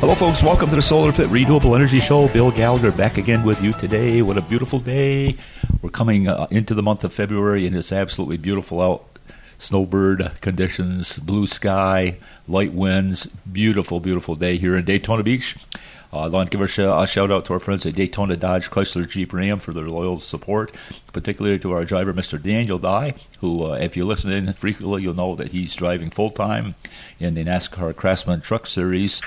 Hello, folks. Welcome to the Solar Fit Renewable Energy Show. Bill Gallagher back again with you today. What a beautiful day. We're coming uh, into the month of February, and it's absolutely beautiful out. Snowbird conditions, blue sky, light winds. Beautiful, beautiful day here in Daytona Beach. Uh, I'd like to give a, a, shout out to our friends at Daytona Dodge Chrysler Jeep Ram for their loyal support, particularly to our driver, Mr. Daniel Dye, who, uh, if you listen in frequently, you'll know that he's driving full time in the NASCAR Craftsman Truck Series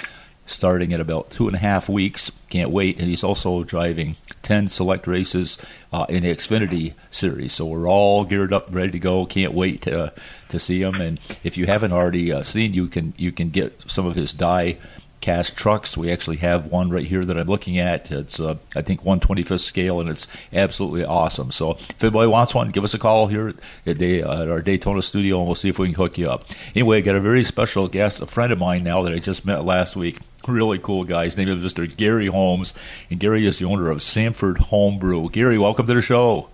starting in about two and a half weeks. Can't wait. And he's also driving 10 select races uh, in the Xfinity series. So we're all geared up, ready to go. Can't wait to, to see him. And if you haven't already uh, seen, you can you can get some of his die cast trucks. We actually have one right here that I'm looking at. It's uh, I think 125th scale, and it's absolutely awesome. So if anybody wants one, give us a call here at, Day, uh, at our Daytona studio, and we'll see if we can hook you up. Anyway, I got a very special guest, a friend of mine now that I just met last week. Really cool guy. His name is Mr. Gary Holmes, and Gary is the owner of Sanford Homebrew. Gary, welcome to the show.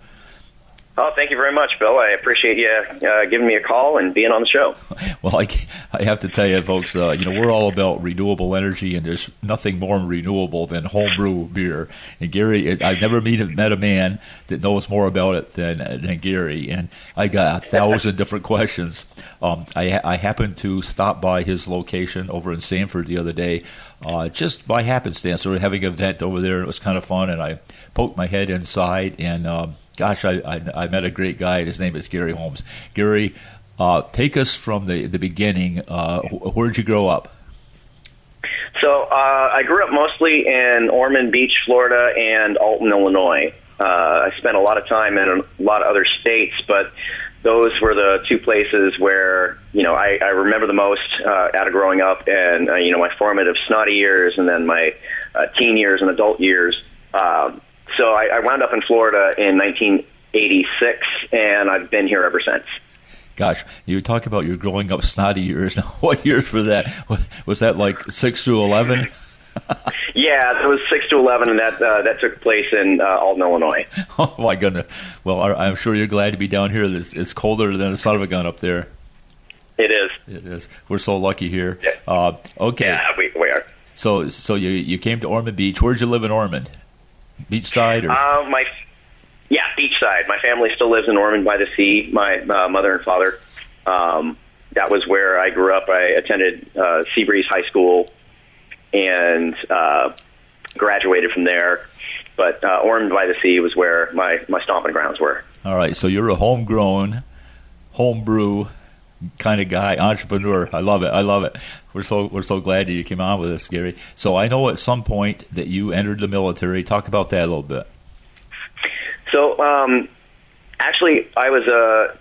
Oh, thank you very much, Bill. I appreciate you uh, giving me a call and being on the show. Well, I, I have to tell you, folks, uh, you know, we're all about renewable energy, and there's nothing more renewable than homebrew beer. And Gary, I've never meet, met a man that knows more about it than, than Gary. And I got a thousand different questions. Um, I, I happened to stop by his location over in Sanford the other day, uh, just by happenstance. We were having an event over there, and it was kind of fun, and I poked my head inside and. Um, gosh, I, I, I, met a great guy. His name is Gary Holmes. Gary, uh, take us from the, the beginning. Uh, where did you grow up? So uh, I grew up mostly in Ormond Beach, Florida, and Alton, Illinois. Uh, I spent a lot of time in a lot of other states, but those were the two places where you know I, I remember the most uh, out of growing up, and uh, you know my formative snotty years, and then my teen years and adult years. Um, so I, I wound up in Florida in 1986, and I've been here ever since. Gosh, you talk about your growing up snotty years. what years were that? Was that like six to eleven? yeah, it was six to eleven, and that uh, that took place in uh, Alton, Illinois. Oh my goodness! Well, I'm sure you're glad to be down here. It's, it's colder than a son of a gun up there. It is. It is. We're so lucky here. Yeah. Uh, okay. Yeah, we, we are. So, so you you came to Ormond Beach. Where'd you live in Ormond? Beachside? Or? Uh, my yeah, beachside. My family still lives in Ormond by the sea. My uh, mother and father. Um, that was where I grew up. I attended uh, Seabreeze High School and uh, graduated from there. But uh, Ormond by the Sea was where my, my stomping grounds were. All right, so you're a homegrown, homebrew kind of guy, entrepreneur. I love it. I love it. We're so we're so glad that you came on with us, Gary. So I know at some point that you entered the military. Talk about that a little bit. So um, actually, I was a. Uh,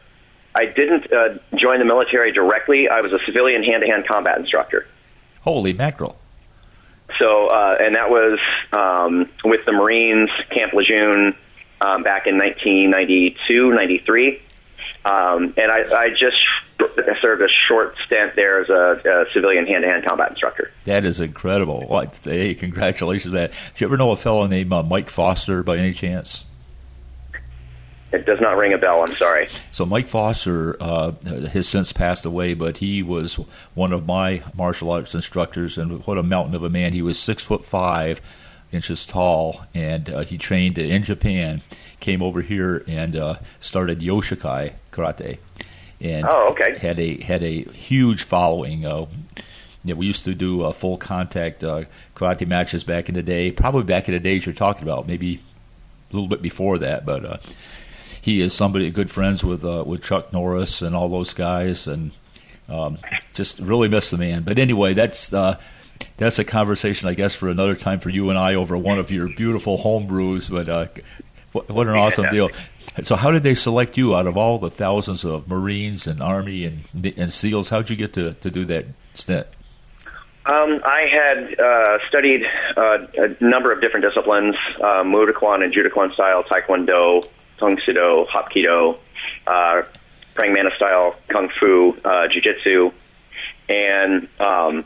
I didn't uh, join the military directly. I was a civilian hand-to-hand combat instructor. Holy mackerel! So, uh, and that was um, with the Marines, Camp Lejeune, um, back in 1992, 93. Um, and I, I just served a short stint there as a, a civilian hand-to-hand combat instructor. That is incredible! Well, hey, congratulations! That. Did you ever know a fellow named uh, Mike Foster by any chance? It does not ring a bell. I'm sorry. So Mike Foster uh, has since passed away, but he was one of my martial arts instructors, and what a mountain of a man! He was six foot five inches tall, and uh, he trained in Japan. Came over here and uh, started Yoshukai karate, and oh, okay. had a had a huge following. Uh, yeah, we used to do uh, full contact uh, karate matches back in the day. Probably back in the days you're talking about, maybe a little bit before that. But uh, he is somebody good friends with uh, with Chuck Norris and all those guys, and um, just really miss the man. But anyway, that's uh, that's a conversation, I guess, for another time for you and I over one of your beautiful home brews. But uh, what, what, an awesome deal! So, how did they select you out of all the thousands of Marines and Army and, and SEALs? How'd you get to, to do that stint? Um, I had uh, studied uh, a number of different disciplines: uh, Muay and Judo style, Taekwondo, Tang Soo Do, Hapkido, uh, Praying Mantis style, Kung Fu, uh, Jiu Jitsu, and um,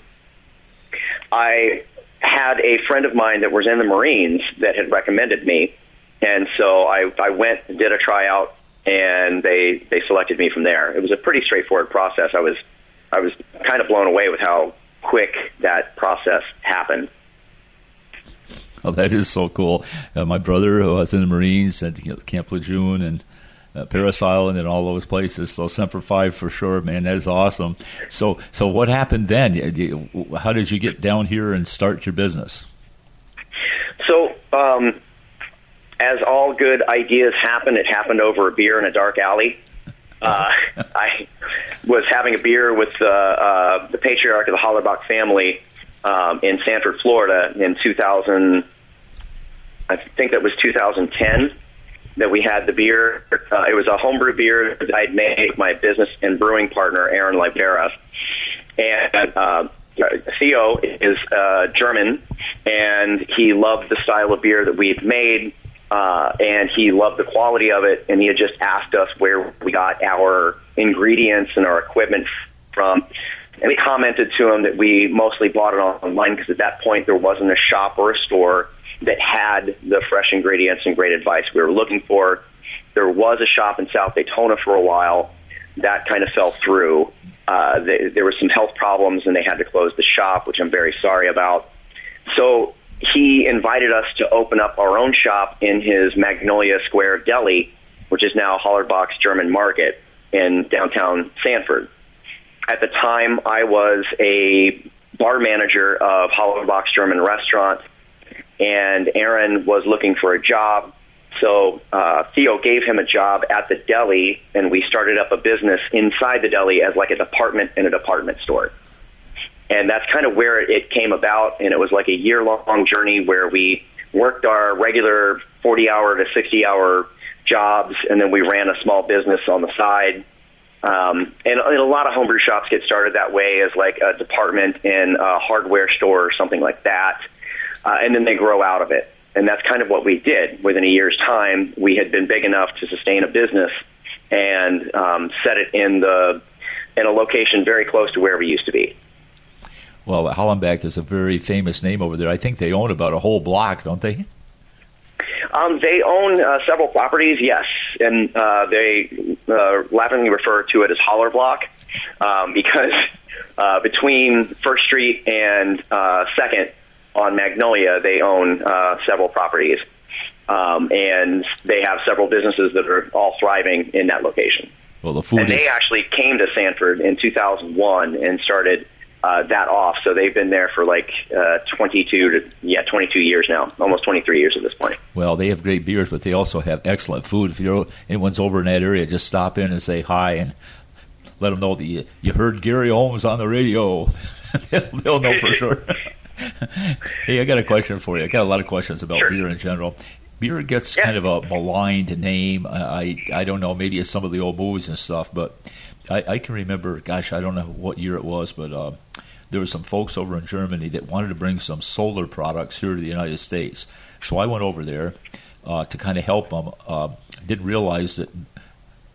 I had a friend of mine that was in the Marines that had recommended me, and so I, I went and did a tryout, and they they selected me from there. It was a pretty straightforward process. I was I was kind of blown away with how quick that process happened. Oh, that is so cool. Uh, my brother who was in the Marines at Camp Lejeune and uh, Parris Island and all those places. So Semper Fi for sure, man. That is awesome. So, so what happened then? How did you get down here and start your business? So, um, as all good ideas happen, it happened over a beer in a dark alley. Uh, I was having a beer with uh, uh, the patriarch of the Hollerbach family um, in Sanford, Florida, in 2000. I think that was 2010 that we had the beer. Uh, it was a homebrew beer that I'd made with my business and brewing partner, Aaron Libera. And uh, Theo is uh, German, and he loved the style of beer that we've made, uh, and he loved the quality of it, and he had just asked us where we got our ingredients and our equipment from. And we commented to him that we mostly bought it online because at that point there wasn't a shop or a store that had the fresh ingredients and great advice we were looking for. There was a shop in South Daytona for a while that kind of fell through. Uh, they, there were some health problems and they had to close the shop, which I'm very sorry about. So he invited us to open up our own shop in his Magnolia Square Deli, which is now Hollerbach's German Market in downtown Sanford. At the time, I was a bar manager of Hollerbach's German Restaurant and Aaron was looking for a job. So uh, Theo gave him a job at the deli, and we started up a business inside the deli as like a department in a department store. And that's kind of where it came about. And it was like a year long journey where we worked our regular 40 hour to 60 hour jobs, and then we ran a small business on the side. Um, and, and a lot of homebrew shops get started that way as like a department in a hardware store or something like that uh, and then they grow out of it. And that's kind of what we did. Within a year's time, we had been big enough to sustain a business and um, set it in the in a location very close to where we used to be. Well, Hollenbeck is a very famous name over there. I think they own about a whole block, don't they? Um, they own uh, several properties, yes, and uh, they uh, laughingly refer to it as Holler Block um, because uh, between First Street and uh, Second, on Magnolia, they own uh, several properties, um, and they have several businesses that are all thriving in that location. Well, the food and is... they actually came to Sanford in 2001 and started uh, that off. So they've been there for like uh, 22 to yeah 22 years now, almost 23 years at this point. Well, they have great beers, but they also have excellent food. If you're anyone's over in that area, just stop in and say hi and let them know that you, you heard Gary Holmes on the radio. they'll, they'll know for sure. hey, I got a question for you. I got a lot of questions about sure. beer in general. Beer gets yeah. kind of a maligned name. I I don't know. Maybe it's some of the old movies and stuff, but I, I can remember. Gosh, I don't know what year it was, but uh, there were some folks over in Germany that wanted to bring some solar products here to the United States. So I went over there uh, to kind of help them. Uh, didn't realize that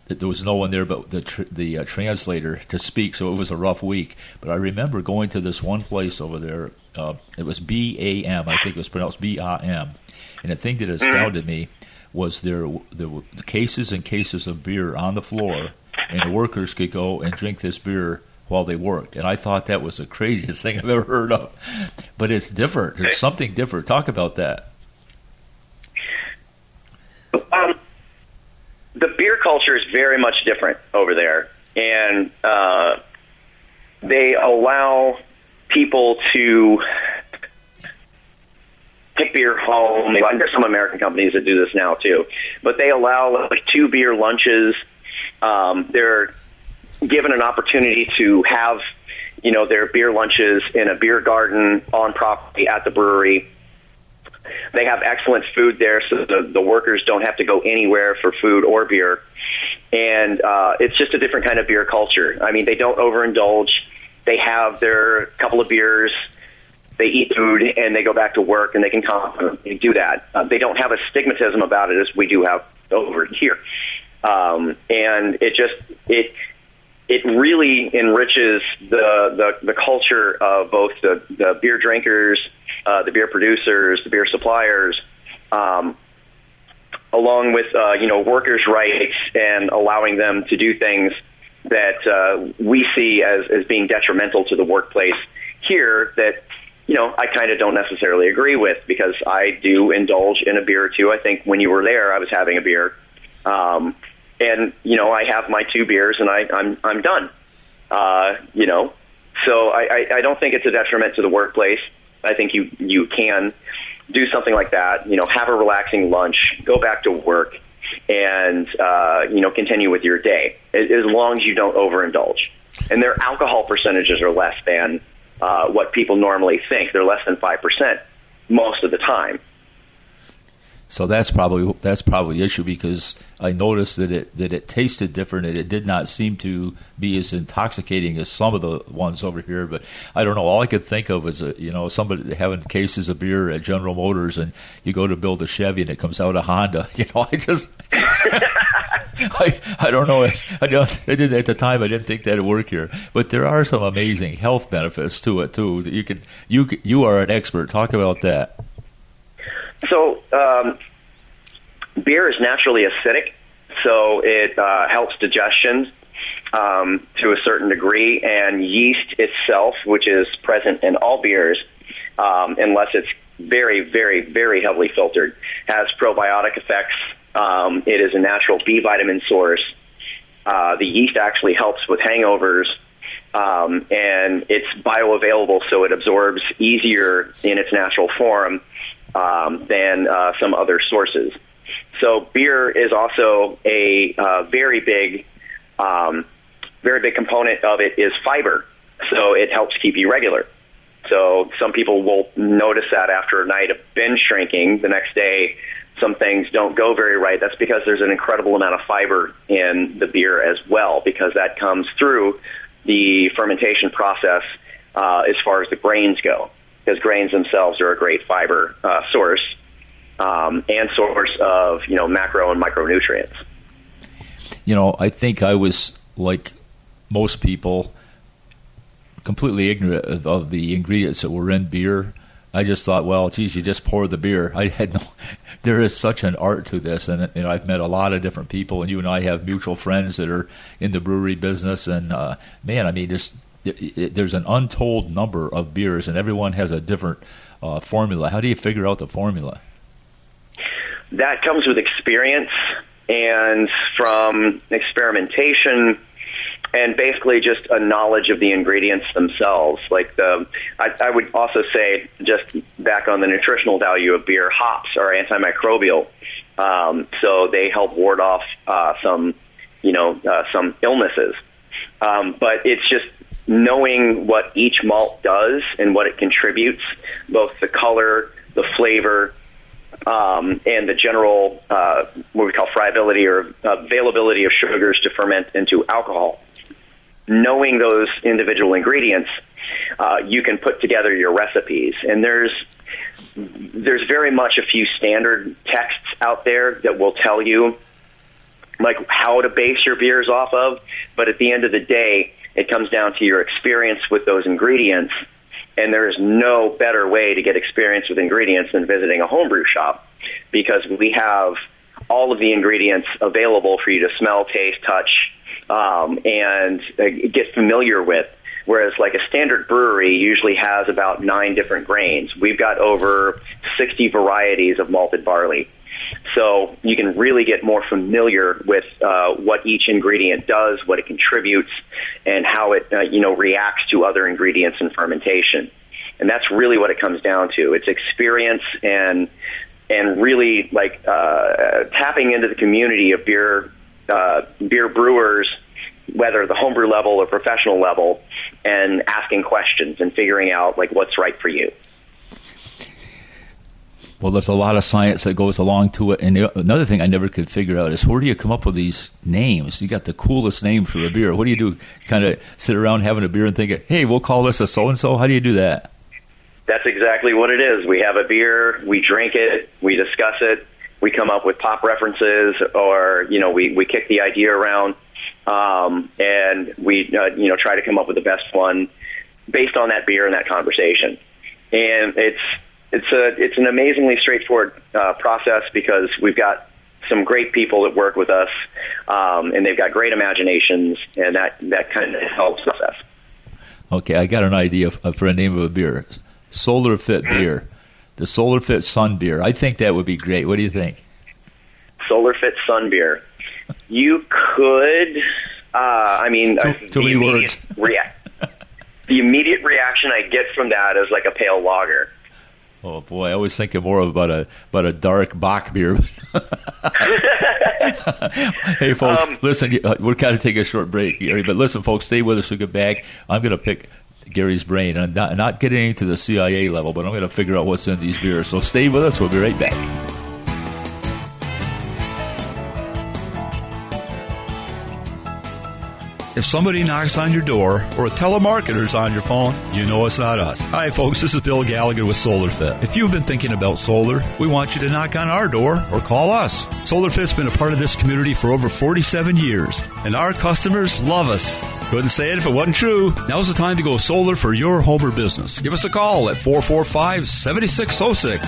that there was no one there but the tr- the uh, translator to speak, so it was a rough week. But I remember going to this one place over there uh, it was B A M. I think it was pronounced B I M. And the thing that astounded me was there there were cases and cases of beer on the floor, and the workers could go and drink this beer while they worked. And I thought that was the craziest thing I've ever heard of. But it's different. There's something different. Talk about that. Um, the beer culture is very much different over there, and uh, they allow people to take beer home. There's some American companies that do this now too, but they allow like two beer lunches. Um, they're given an opportunity to have, you know, their beer lunches in a beer garden on property at the brewery. They have excellent food there, so the, the workers don't have to go anywhere for food or beer. And uh, it's just a different kind of beer culture. I mean, they don't overindulge they have their couple of beers, they eat food, and they go back to work, and they can confidently do that. Uh, they don't have a stigmatism about it as we do have over here, um, and it just it it really enriches the the, the culture of both the, the beer drinkers, uh, the beer producers, the beer suppliers. Um, along with uh, you know workers' rights and allowing them to do things that uh, we see as, as being detrimental to the workplace here that you know I kind of don't necessarily agree with because I do indulge in a beer or two. I think when you were there, I was having a beer, um, and you know I have my two beers and I, I'm I'm done. Uh, you know, so I, I, I don't think it's a detriment to the workplace. I think you you can do something like that. You know, have a relaxing lunch, go back to work, and uh, you know continue with your day as long as you don't overindulge. And their alcohol percentages are less than uh, what people normally think. They're less than five percent most of the time. So that's probably that's probably the issue because I noticed that it that it tasted different and it did not seem to be as intoxicating as some of the ones over here. But I don't know. All I could think of is a, you know somebody having cases of beer at General Motors and you go to build a Chevy and it comes out a Honda. You know, I just I I don't know. I don't. I did at the time. I didn't think that'd work here. But there are some amazing health benefits to it too. That you can you you are an expert. Talk about that. So, um, beer is naturally acidic, so it uh, helps digestion um, to a certain degree, and yeast itself, which is present in all beers, um, unless it's very, very, very heavily filtered, has probiotic effects. Um, it is a natural B vitamin source. Uh, the yeast actually helps with hangovers, um, and it's bioavailable, so it absorbs easier in its natural form um, than uh, some other sources. So beer is also a uh, very big, um, very big component of it is fiber. So it helps keep you regular. So some people will notice that after a night of binge drinking, the next day some things don't go very right. That's because there's an incredible amount of fiber in the beer as well, because that comes through the fermentation process uh, as far as the grains go because grains themselves are a great fiber uh, source um, and source of you know macro and micronutrients. You know, I think I was like most people, completely ignorant of, of the ingredients that were in beer. I just thought, well, geez, you just pour the beer. I had no. There is such an art to this, and you know, I've met a lot of different people, and you and I have mutual friends that are in the brewery business, and uh, man, I mean, just there's an untold number of beers, and everyone has a different uh, formula. How do you figure out the formula? That comes with experience and from experimentation and basically just a knowledge of the ingredients themselves. Like the, I, I would also say, just back on the nutritional value of beer, hops are antimicrobial, um, so they help ward off uh, some, you know, uh, some illnesses. Um, but it's just knowing what each malt does and what it contributes, both the color, the flavor, um, and the general uh, what we call friability or availability of sugars to ferment into alcohol. Knowing those individual ingredients, uh, you can put together your recipes. And there's there's very much a few standard texts out there that will tell you like how to base your beers off of. But at the end of the day, it comes down to your experience with those ingredients. And there is no better way to get experience with ingredients than visiting a homebrew shop because we have all of the ingredients available for you to smell, taste, touch, um, and uh, get familiar with. Whereas, like a standard brewery usually has about nine different grains. We've got over 60 varieties of malted barley. So you can really get more familiar with uh, what each ingredient does, what it contributes, and how it uh, you know reacts to other ingredients in fermentation. And that's really what it comes down to. It's experience and and really like uh, tapping into the community of beer uh, beer brewers, whether the homebrew level or professional level, and asking questions and figuring out like what's right for you. Well, there's a lot of science that goes along to it. And another thing I never could figure out is where do you come up with these names? You got the coolest name for a beer. What do you do? Kind of sit around having a beer and think, hey, we'll call this a so and so? How do you do that? That's exactly what it is. We have a beer, we drink it, we discuss it, we come up with pop references, or, you know, we, we kick the idea around, um, and we, uh, you know, try to come up with the best one based on that beer and that conversation. And it's, it's a it's an amazingly straightforward uh, process because we've got some great people that work with us, um, and they've got great imaginations, and that that kind of helps us. Okay, I got an idea for a name of a beer. Solar Fit beer. The Solar Fit Sun beer. I think that would be great. What do you think? Solar Fit Sun beer. You could. Uh, I mean, too, too many words. Rea- the immediate reaction I get from that is like a pale lager. Oh boy, I was thinking more about a about a dark Bock beer. hey folks, um, listen, uh, we're kind of taking a short break, Gary. But listen, folks, stay with us. We get back. I'm going to pick Gary's brain, and not not getting into the CIA level, but I'm going to figure out what's in these beers. So stay with us. We'll be right back. If somebody knocks on your door or a telemarketer's on your phone, you know it's not us. Hi, folks. This is Bill Gallagher with SolarFit. If you've been thinking about solar, we want you to knock on our door or call us. SolarFit's been a part of this community for over 47 years, and our customers love us. Couldn't say it if it wasn't true. Now's the time to go solar for your home or business. Give us a call at 445 7606.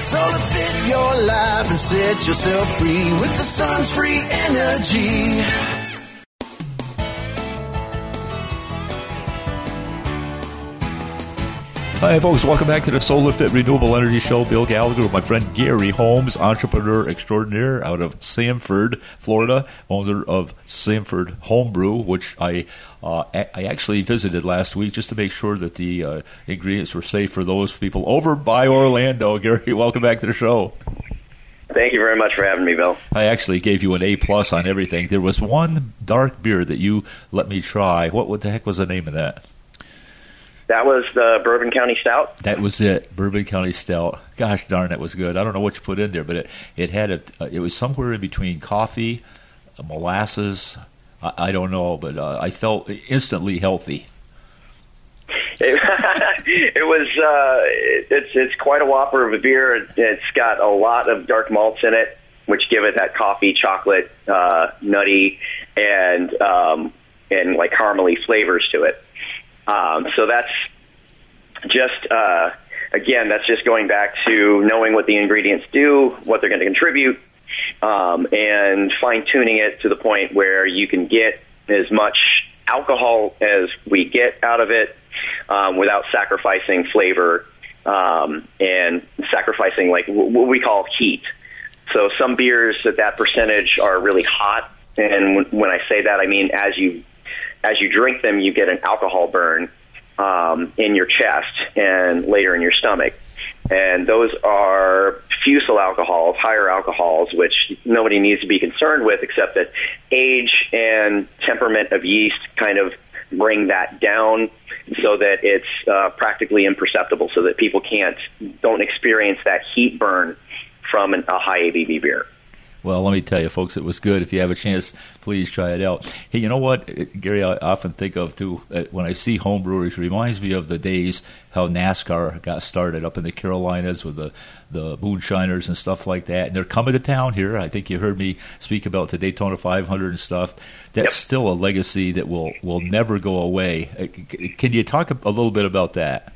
Solar fit your life and set yourself free with the sun's free energy. Hi, folks. Welcome back to the Solar Fit Renewable Energy Show. Bill Gallagher with my friend Gary Holmes, entrepreneur extraordinaire out of Sanford, Florida, owner of Sanford Homebrew, which I uh, I actually visited last week just to make sure that the uh, ingredients were safe for those people over by Orlando. Gary, welcome back to the show. Thank you very much for having me, Bill. I actually gave you an A plus on everything. There was one dark beer that you let me try. What, what the heck was the name of that? That was the Bourbon County Stout. That was it, Bourbon County Stout. Gosh darn, that was good. I don't know what you put in there, but it it had a uh, it was somewhere in between coffee, uh, molasses. I, I, don't know, but uh, I felt instantly healthy. It, it was uh, it's it's quite a whopper of a beer. It's got a lot of dark malts in it, which give it that coffee, chocolate, uh, nutty, and um, and like caramely flavors to it. Um, so that's just uh, again, that's just going back to knowing what the ingredients do, what they're going to contribute, um, and fine tuning it to the point where you can get as much alcohol as we get out of it um, without sacrificing flavor um, and sacrificing like what we call heat. So some beers at that percentage are really hot, and when I say that, I mean as you as you drink them, you get an alcohol burn um, in your chest and later in your stomach. And those are fusel alcohols, higher alcohols, which nobody needs to be concerned with, except that age and temperament of yeast kind of bring that down so that it's uh, practically imperceptible, so that people can't don't experience that heat burn from an, a high ABV beer. Well, let me tell you, folks, it was good. If you have a chance, please try it out. Hey, you know what, Gary? I often think of too uh, when I see home breweries. It reminds me of the days how NASCAR got started up in the Carolinas with the the moonshiners and stuff like that. And they're coming to town here. I think you heard me speak about the Daytona 500 and stuff. That's yep. still a legacy that will will never go away. Uh, can you talk a little bit about that?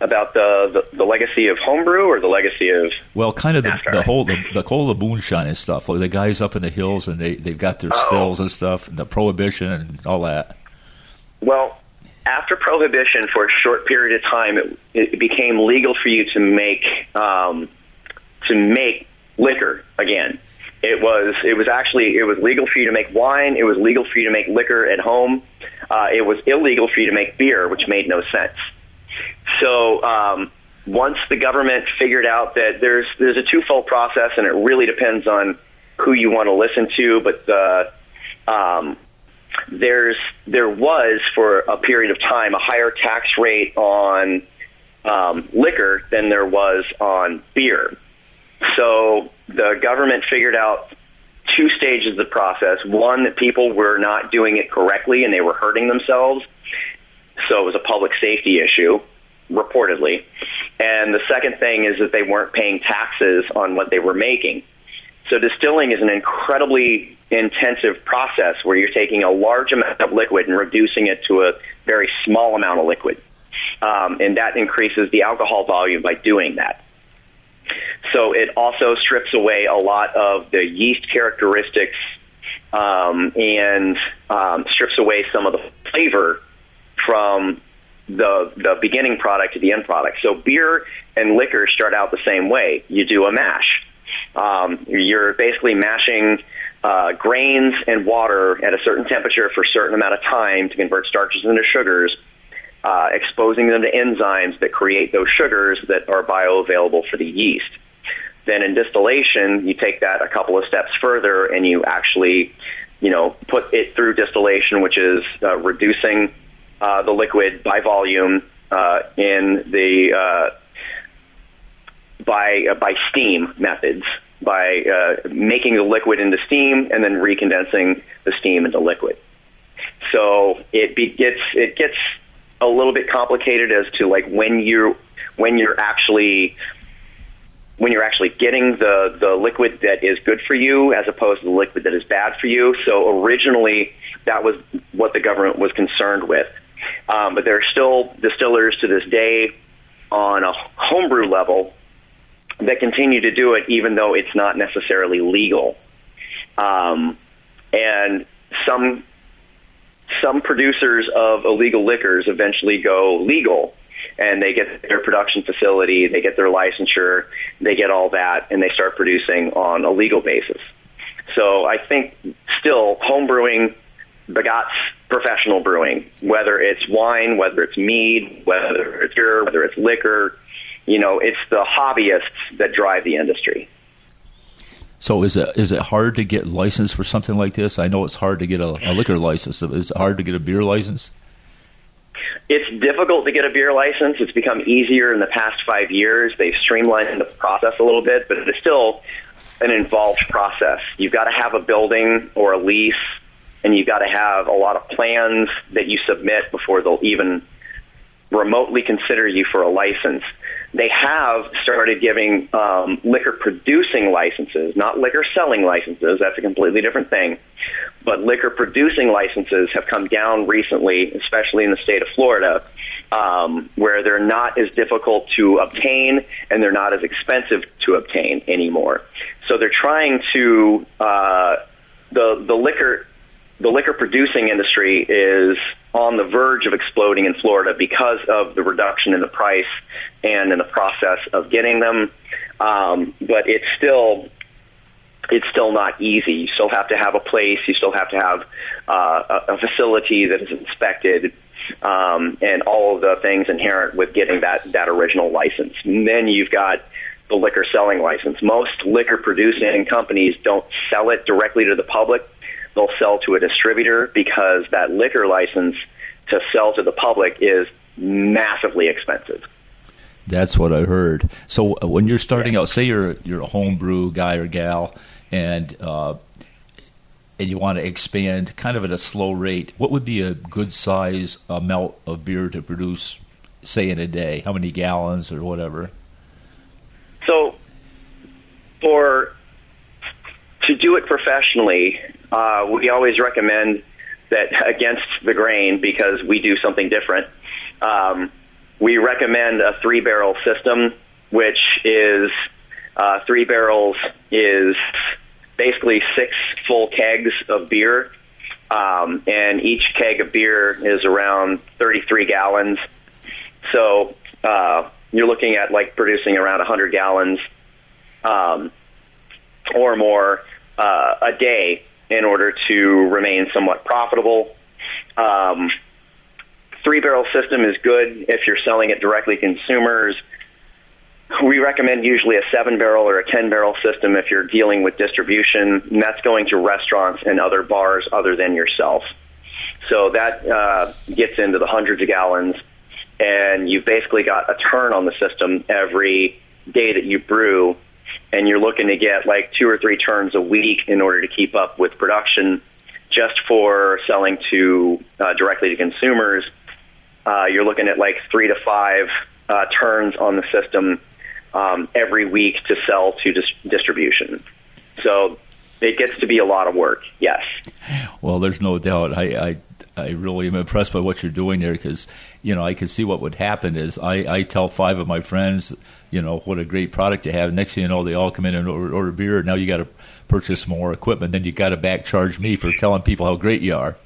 About the, the, the legacy of homebrew or the legacy of well, kind of the, the whole the, the whole of moonshine and stuff. Like the guys up in the hills and they they've got their Uh-oh. stills and stuff, and the prohibition and all that. Well, after prohibition, for a short period of time, it, it became legal for you to make um, to make liquor again. It was it was actually it was legal for you to make wine. It was legal for you to make liquor at home. Uh, it was illegal for you to make beer, which made no sense. So um, once the government figured out that there's there's a twofold process, and it really depends on who you want to listen to, but uh, um, there's there was for a period of time a higher tax rate on um, liquor than there was on beer. So the government figured out two stages of the process. One, that people were not doing it correctly and they were hurting themselves. So it was a public safety issue reportedly. And the second thing is that they weren't paying taxes on what they were making. So distilling is an incredibly intensive process where you're taking a large amount of liquid and reducing it to a very small amount of liquid. Um, and that increases the alcohol volume by doing that. So it also strips away a lot of the yeast characteristics um, and um, strips away some of the flavor from the the beginning product to the end product. So beer and liquor start out the same way. You do a mash. Um, you're basically mashing uh, grains and water at a certain temperature for a certain amount of time to convert starches into sugars, uh, exposing them to enzymes that create those sugars that are bioavailable for the yeast. Then in distillation, you take that a couple of steps further and you actually, you know, put it through distillation, which is uh, reducing uh, the liquid by volume uh, in the uh, by uh, by steam methods by uh, making the liquid into steam and then recondensing the steam into liquid. So it be, gets it gets a little bit complicated as to like when you when you're actually when you're actually getting the the liquid that is good for you as opposed to the liquid that is bad for you. So originally that was what the government was concerned with. Um, but there are still distillers to this day on a homebrew level that continue to do it even though it's not necessarily legal. Um, and some some producers of illegal liquors eventually go legal and they get their production facility, they get their licensure, they get all that, and they start producing on a legal basis. So I think still home brewing begots professional brewing, whether it's wine, whether it's mead, whether it's beer, whether it's liquor, you know, it's the hobbyists that drive the industry. So is it is it hard to get licensed for something like this? I know it's hard to get a, a liquor license. Is it hard to get a beer license? It's difficult to get a beer license. It's become easier in the past five years. They've streamlined the process a little bit, but it's still an involved process. You've got to have a building or a lease, and you've got to have a lot of plans that you submit before they'll even remotely consider you for a license they have started giving um, liquor producing licenses, not liquor selling licenses. That's a completely different thing. But liquor producing licenses have come down recently, especially in the state of Florida, um, where they're not as difficult to obtain and they're not as expensive to obtain anymore. So they're trying to uh, the the liquor the liquor producing industry is on the verge of exploding in Florida because of the reduction in the price and in the process of getting them. Um, but it's still it's still not easy. You still have to have a place. You still have to have uh, a, a facility that is inspected, um, and all of the things inherent with getting that that original license. And then you've got the liquor selling license. Most liquor producing companies don't sell it directly to the public they'll sell to a distributor because that liquor license to sell to the public is massively expensive. That's what I heard. So uh, when you're starting yeah. out, say you're you're a homebrew guy or gal, and uh, and you want to expand kind of at a slow rate, what would be a good size amount of beer to produce, say in a day? How many gallons or whatever? So for to do it professionally, uh, we always recommend that against the grain because we do something different. Um, we recommend a three barrel system, which is uh, three barrels is basically six full kegs of beer. Um, and each keg of beer is around 33 gallons. So uh, you're looking at like producing around 100 gallons um, or more uh, a day in order to remain somewhat profitable. Um, three barrel system is good if you're selling it directly to consumers. We recommend usually a seven barrel or a 10 barrel system if you're dealing with distribution, and that's going to restaurants and other bars other than yourself. So that uh, gets into the hundreds of gallons, and you've basically got a turn on the system every day that you brew and you're looking to get like two or three turns a week in order to keep up with production just for selling to uh, directly to consumers, uh, you're looking at like three to five uh, turns on the system um, every week to sell to dis- distribution. So it gets to be a lot of work. Yes. Well, there's no doubt. I, I I really am impressed by what you're doing there because you know I can see what would happen is I, I tell five of my friends you know what a great product you have. Next thing you know, they all come in and order, order beer. Now you got to purchase more equipment. Then you got to back charge me for telling people how great you are.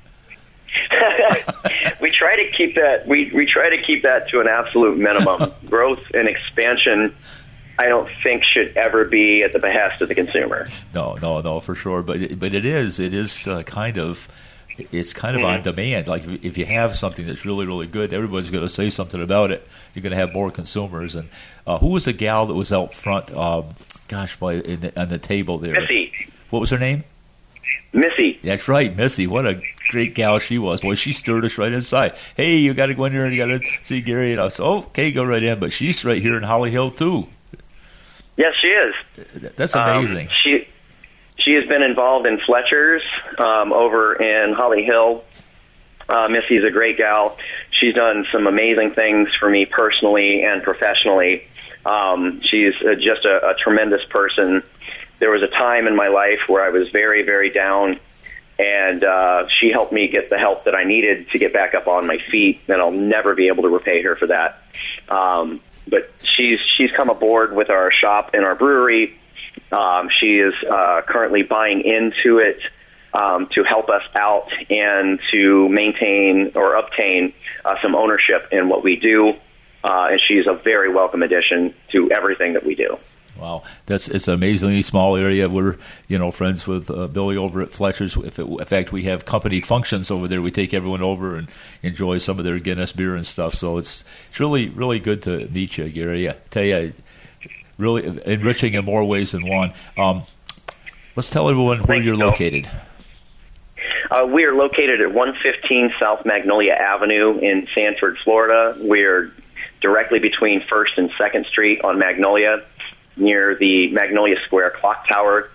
we try to keep that we we try to keep that to an absolute minimum. Growth and expansion I don't think should ever be at the behest of the consumer. No, no, no, for sure. But but it is it is uh, kind of it's kind of mm-hmm. on demand. Like if you have something that's really really good, everybody's going to say something about it. You're going to have more consumers. And uh, who was the gal that was out front? Um, gosh, by the, on the table there. Missy. What was her name? Missy. That's right, Missy. What a great gal she was. Boy, she stirred us right inside. Hey, you got to go in there and you got to see Gary. And I said, okay, go right in. But she's right here in Holly Hill too. Yes, she is. That's amazing. Um, she she has been involved in Fletcher's um, over in Holly Hill. Uh, Missy's a great gal. She's done some amazing things for me personally and professionally. Um, she's uh, just a, a tremendous person. There was a time in my life where I was very, very down, and uh, she helped me get the help that I needed to get back up on my feet. And I'll never be able to repay her for that. Um, but she's she's come aboard with our shop and our brewery. Um, she is uh, currently buying into it um, to help us out and to maintain or obtain uh, some ownership in what we do. Uh, and she's a very welcome addition to everything that we do. Wow, that's it's an amazingly small area. We're you know friends with uh, Billy over at Fletcher's. It, in fact, we have company functions over there. We take everyone over and enjoy some of their Guinness beer and stuff. So it's it's really really good to meet you, Gary. I tell you, really enriching in more ways than one. Um, let's tell everyone where you're you. located. Uh, we are located at 115 South Magnolia Avenue in Sanford, Florida. We're directly between First and Second Street on Magnolia near the Magnolia Square Clock Tower.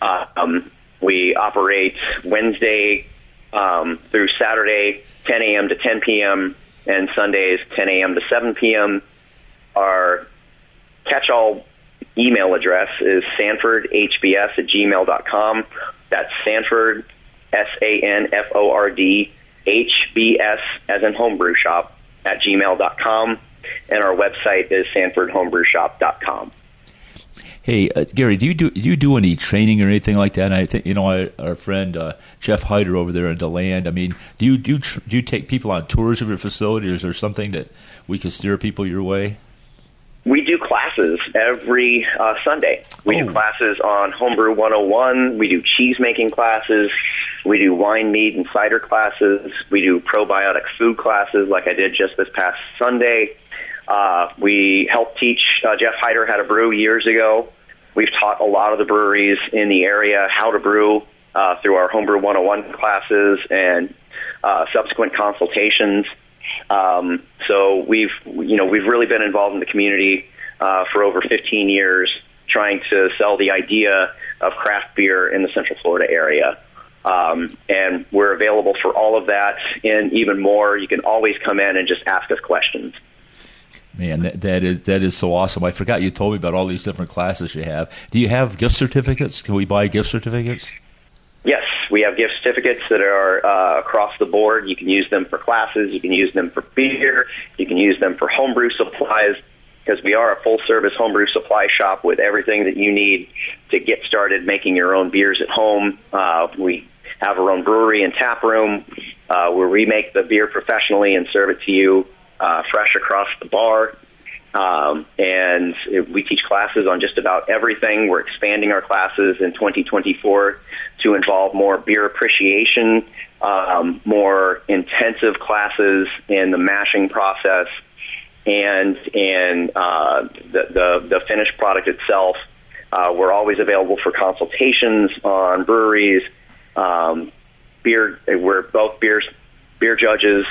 Uh, um, we operate Wednesday um, through Saturday, 10 a.m. to 10 p.m., and Sundays, 10 a.m. to 7 p.m. Our catch-all email address is sanfordhbs at gmail.com. That's Sanford, S-A-N-F-O-R-D, H-B-S, as in homebrew shop, at gmail.com. And our website is sanfordhomebrewshop.com. Hey, uh, Gary, do you do, do you do any training or anything like that? And I think you know our, our friend uh, Jeff Hyder over there in Deland. I mean, do you do tr- do you take people on tours of your facility, or is there something that we can steer people your way? We do classes every uh, Sunday. We Oh. do classes on Homebrew 101. We do cheese making classes. We do wine, mead, and cider classes. We do probiotic food classes, like I did just this past Sunday. Uh, we helped teach uh, Jeff Hyder how to brew years ago. We've taught a lot of the breweries in the area how to brew uh, through our Homebrew 101 classes and uh, subsequent consultations. Um, so we've you know we've really been involved in the community uh, for over 15 years, trying to sell the idea of craft beer in the Central Florida area. Um, and we're available for all of that and even more. You can always come in and just ask us questions. Man, that, that is that is so awesome. I forgot you told me about all these different classes you have. Do you have gift certificates? Can we buy gift certificates? Yes, we have gift certificates that are uh, across the board. You can use them for classes. You can use them for beer. You can use them for homebrew supplies because we are a full service homebrew supply shop with everything that you need to get started making your own beers at home. Uh, we have our own brewery and tap room uh, where we make the beer professionally and serve it to you uh, fresh across the bar. Um, and we teach classes on just about everything. We're expanding our classes in 2024 to involve more beer appreciation, um, more intensive classes in the mashing process, and in uh, the, the the finished product itself. Uh, we're always available for consultations on breweries, um, beer. We're both beers, beer judges.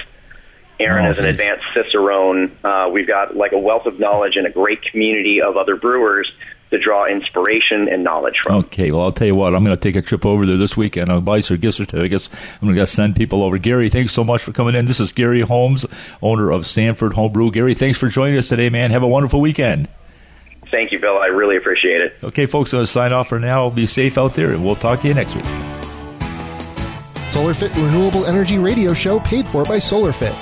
Aaron Oh, is an nice. advanced cicerone. Uh, we've got like a wealth of knowledge and a great community of other brewers to draw inspiration and knowledge from. Okay, well, I'll tell you what. I'm going to take a trip over there this weekend. I'll buy some gift certificates. I'm going to send people over. Gary, thanks so much for coming in. This is Gary Holmes, owner of Sanford Homebrew. Gary, thanks for joining us today, man. Have a wonderful weekend. Thank you, Bill. I really appreciate it. Okay, folks, I'm going to sign off for now. Be safe out there, and we'll talk to you next week. So SolarFit Renewable Energy Radio Show paid for by SolarFit.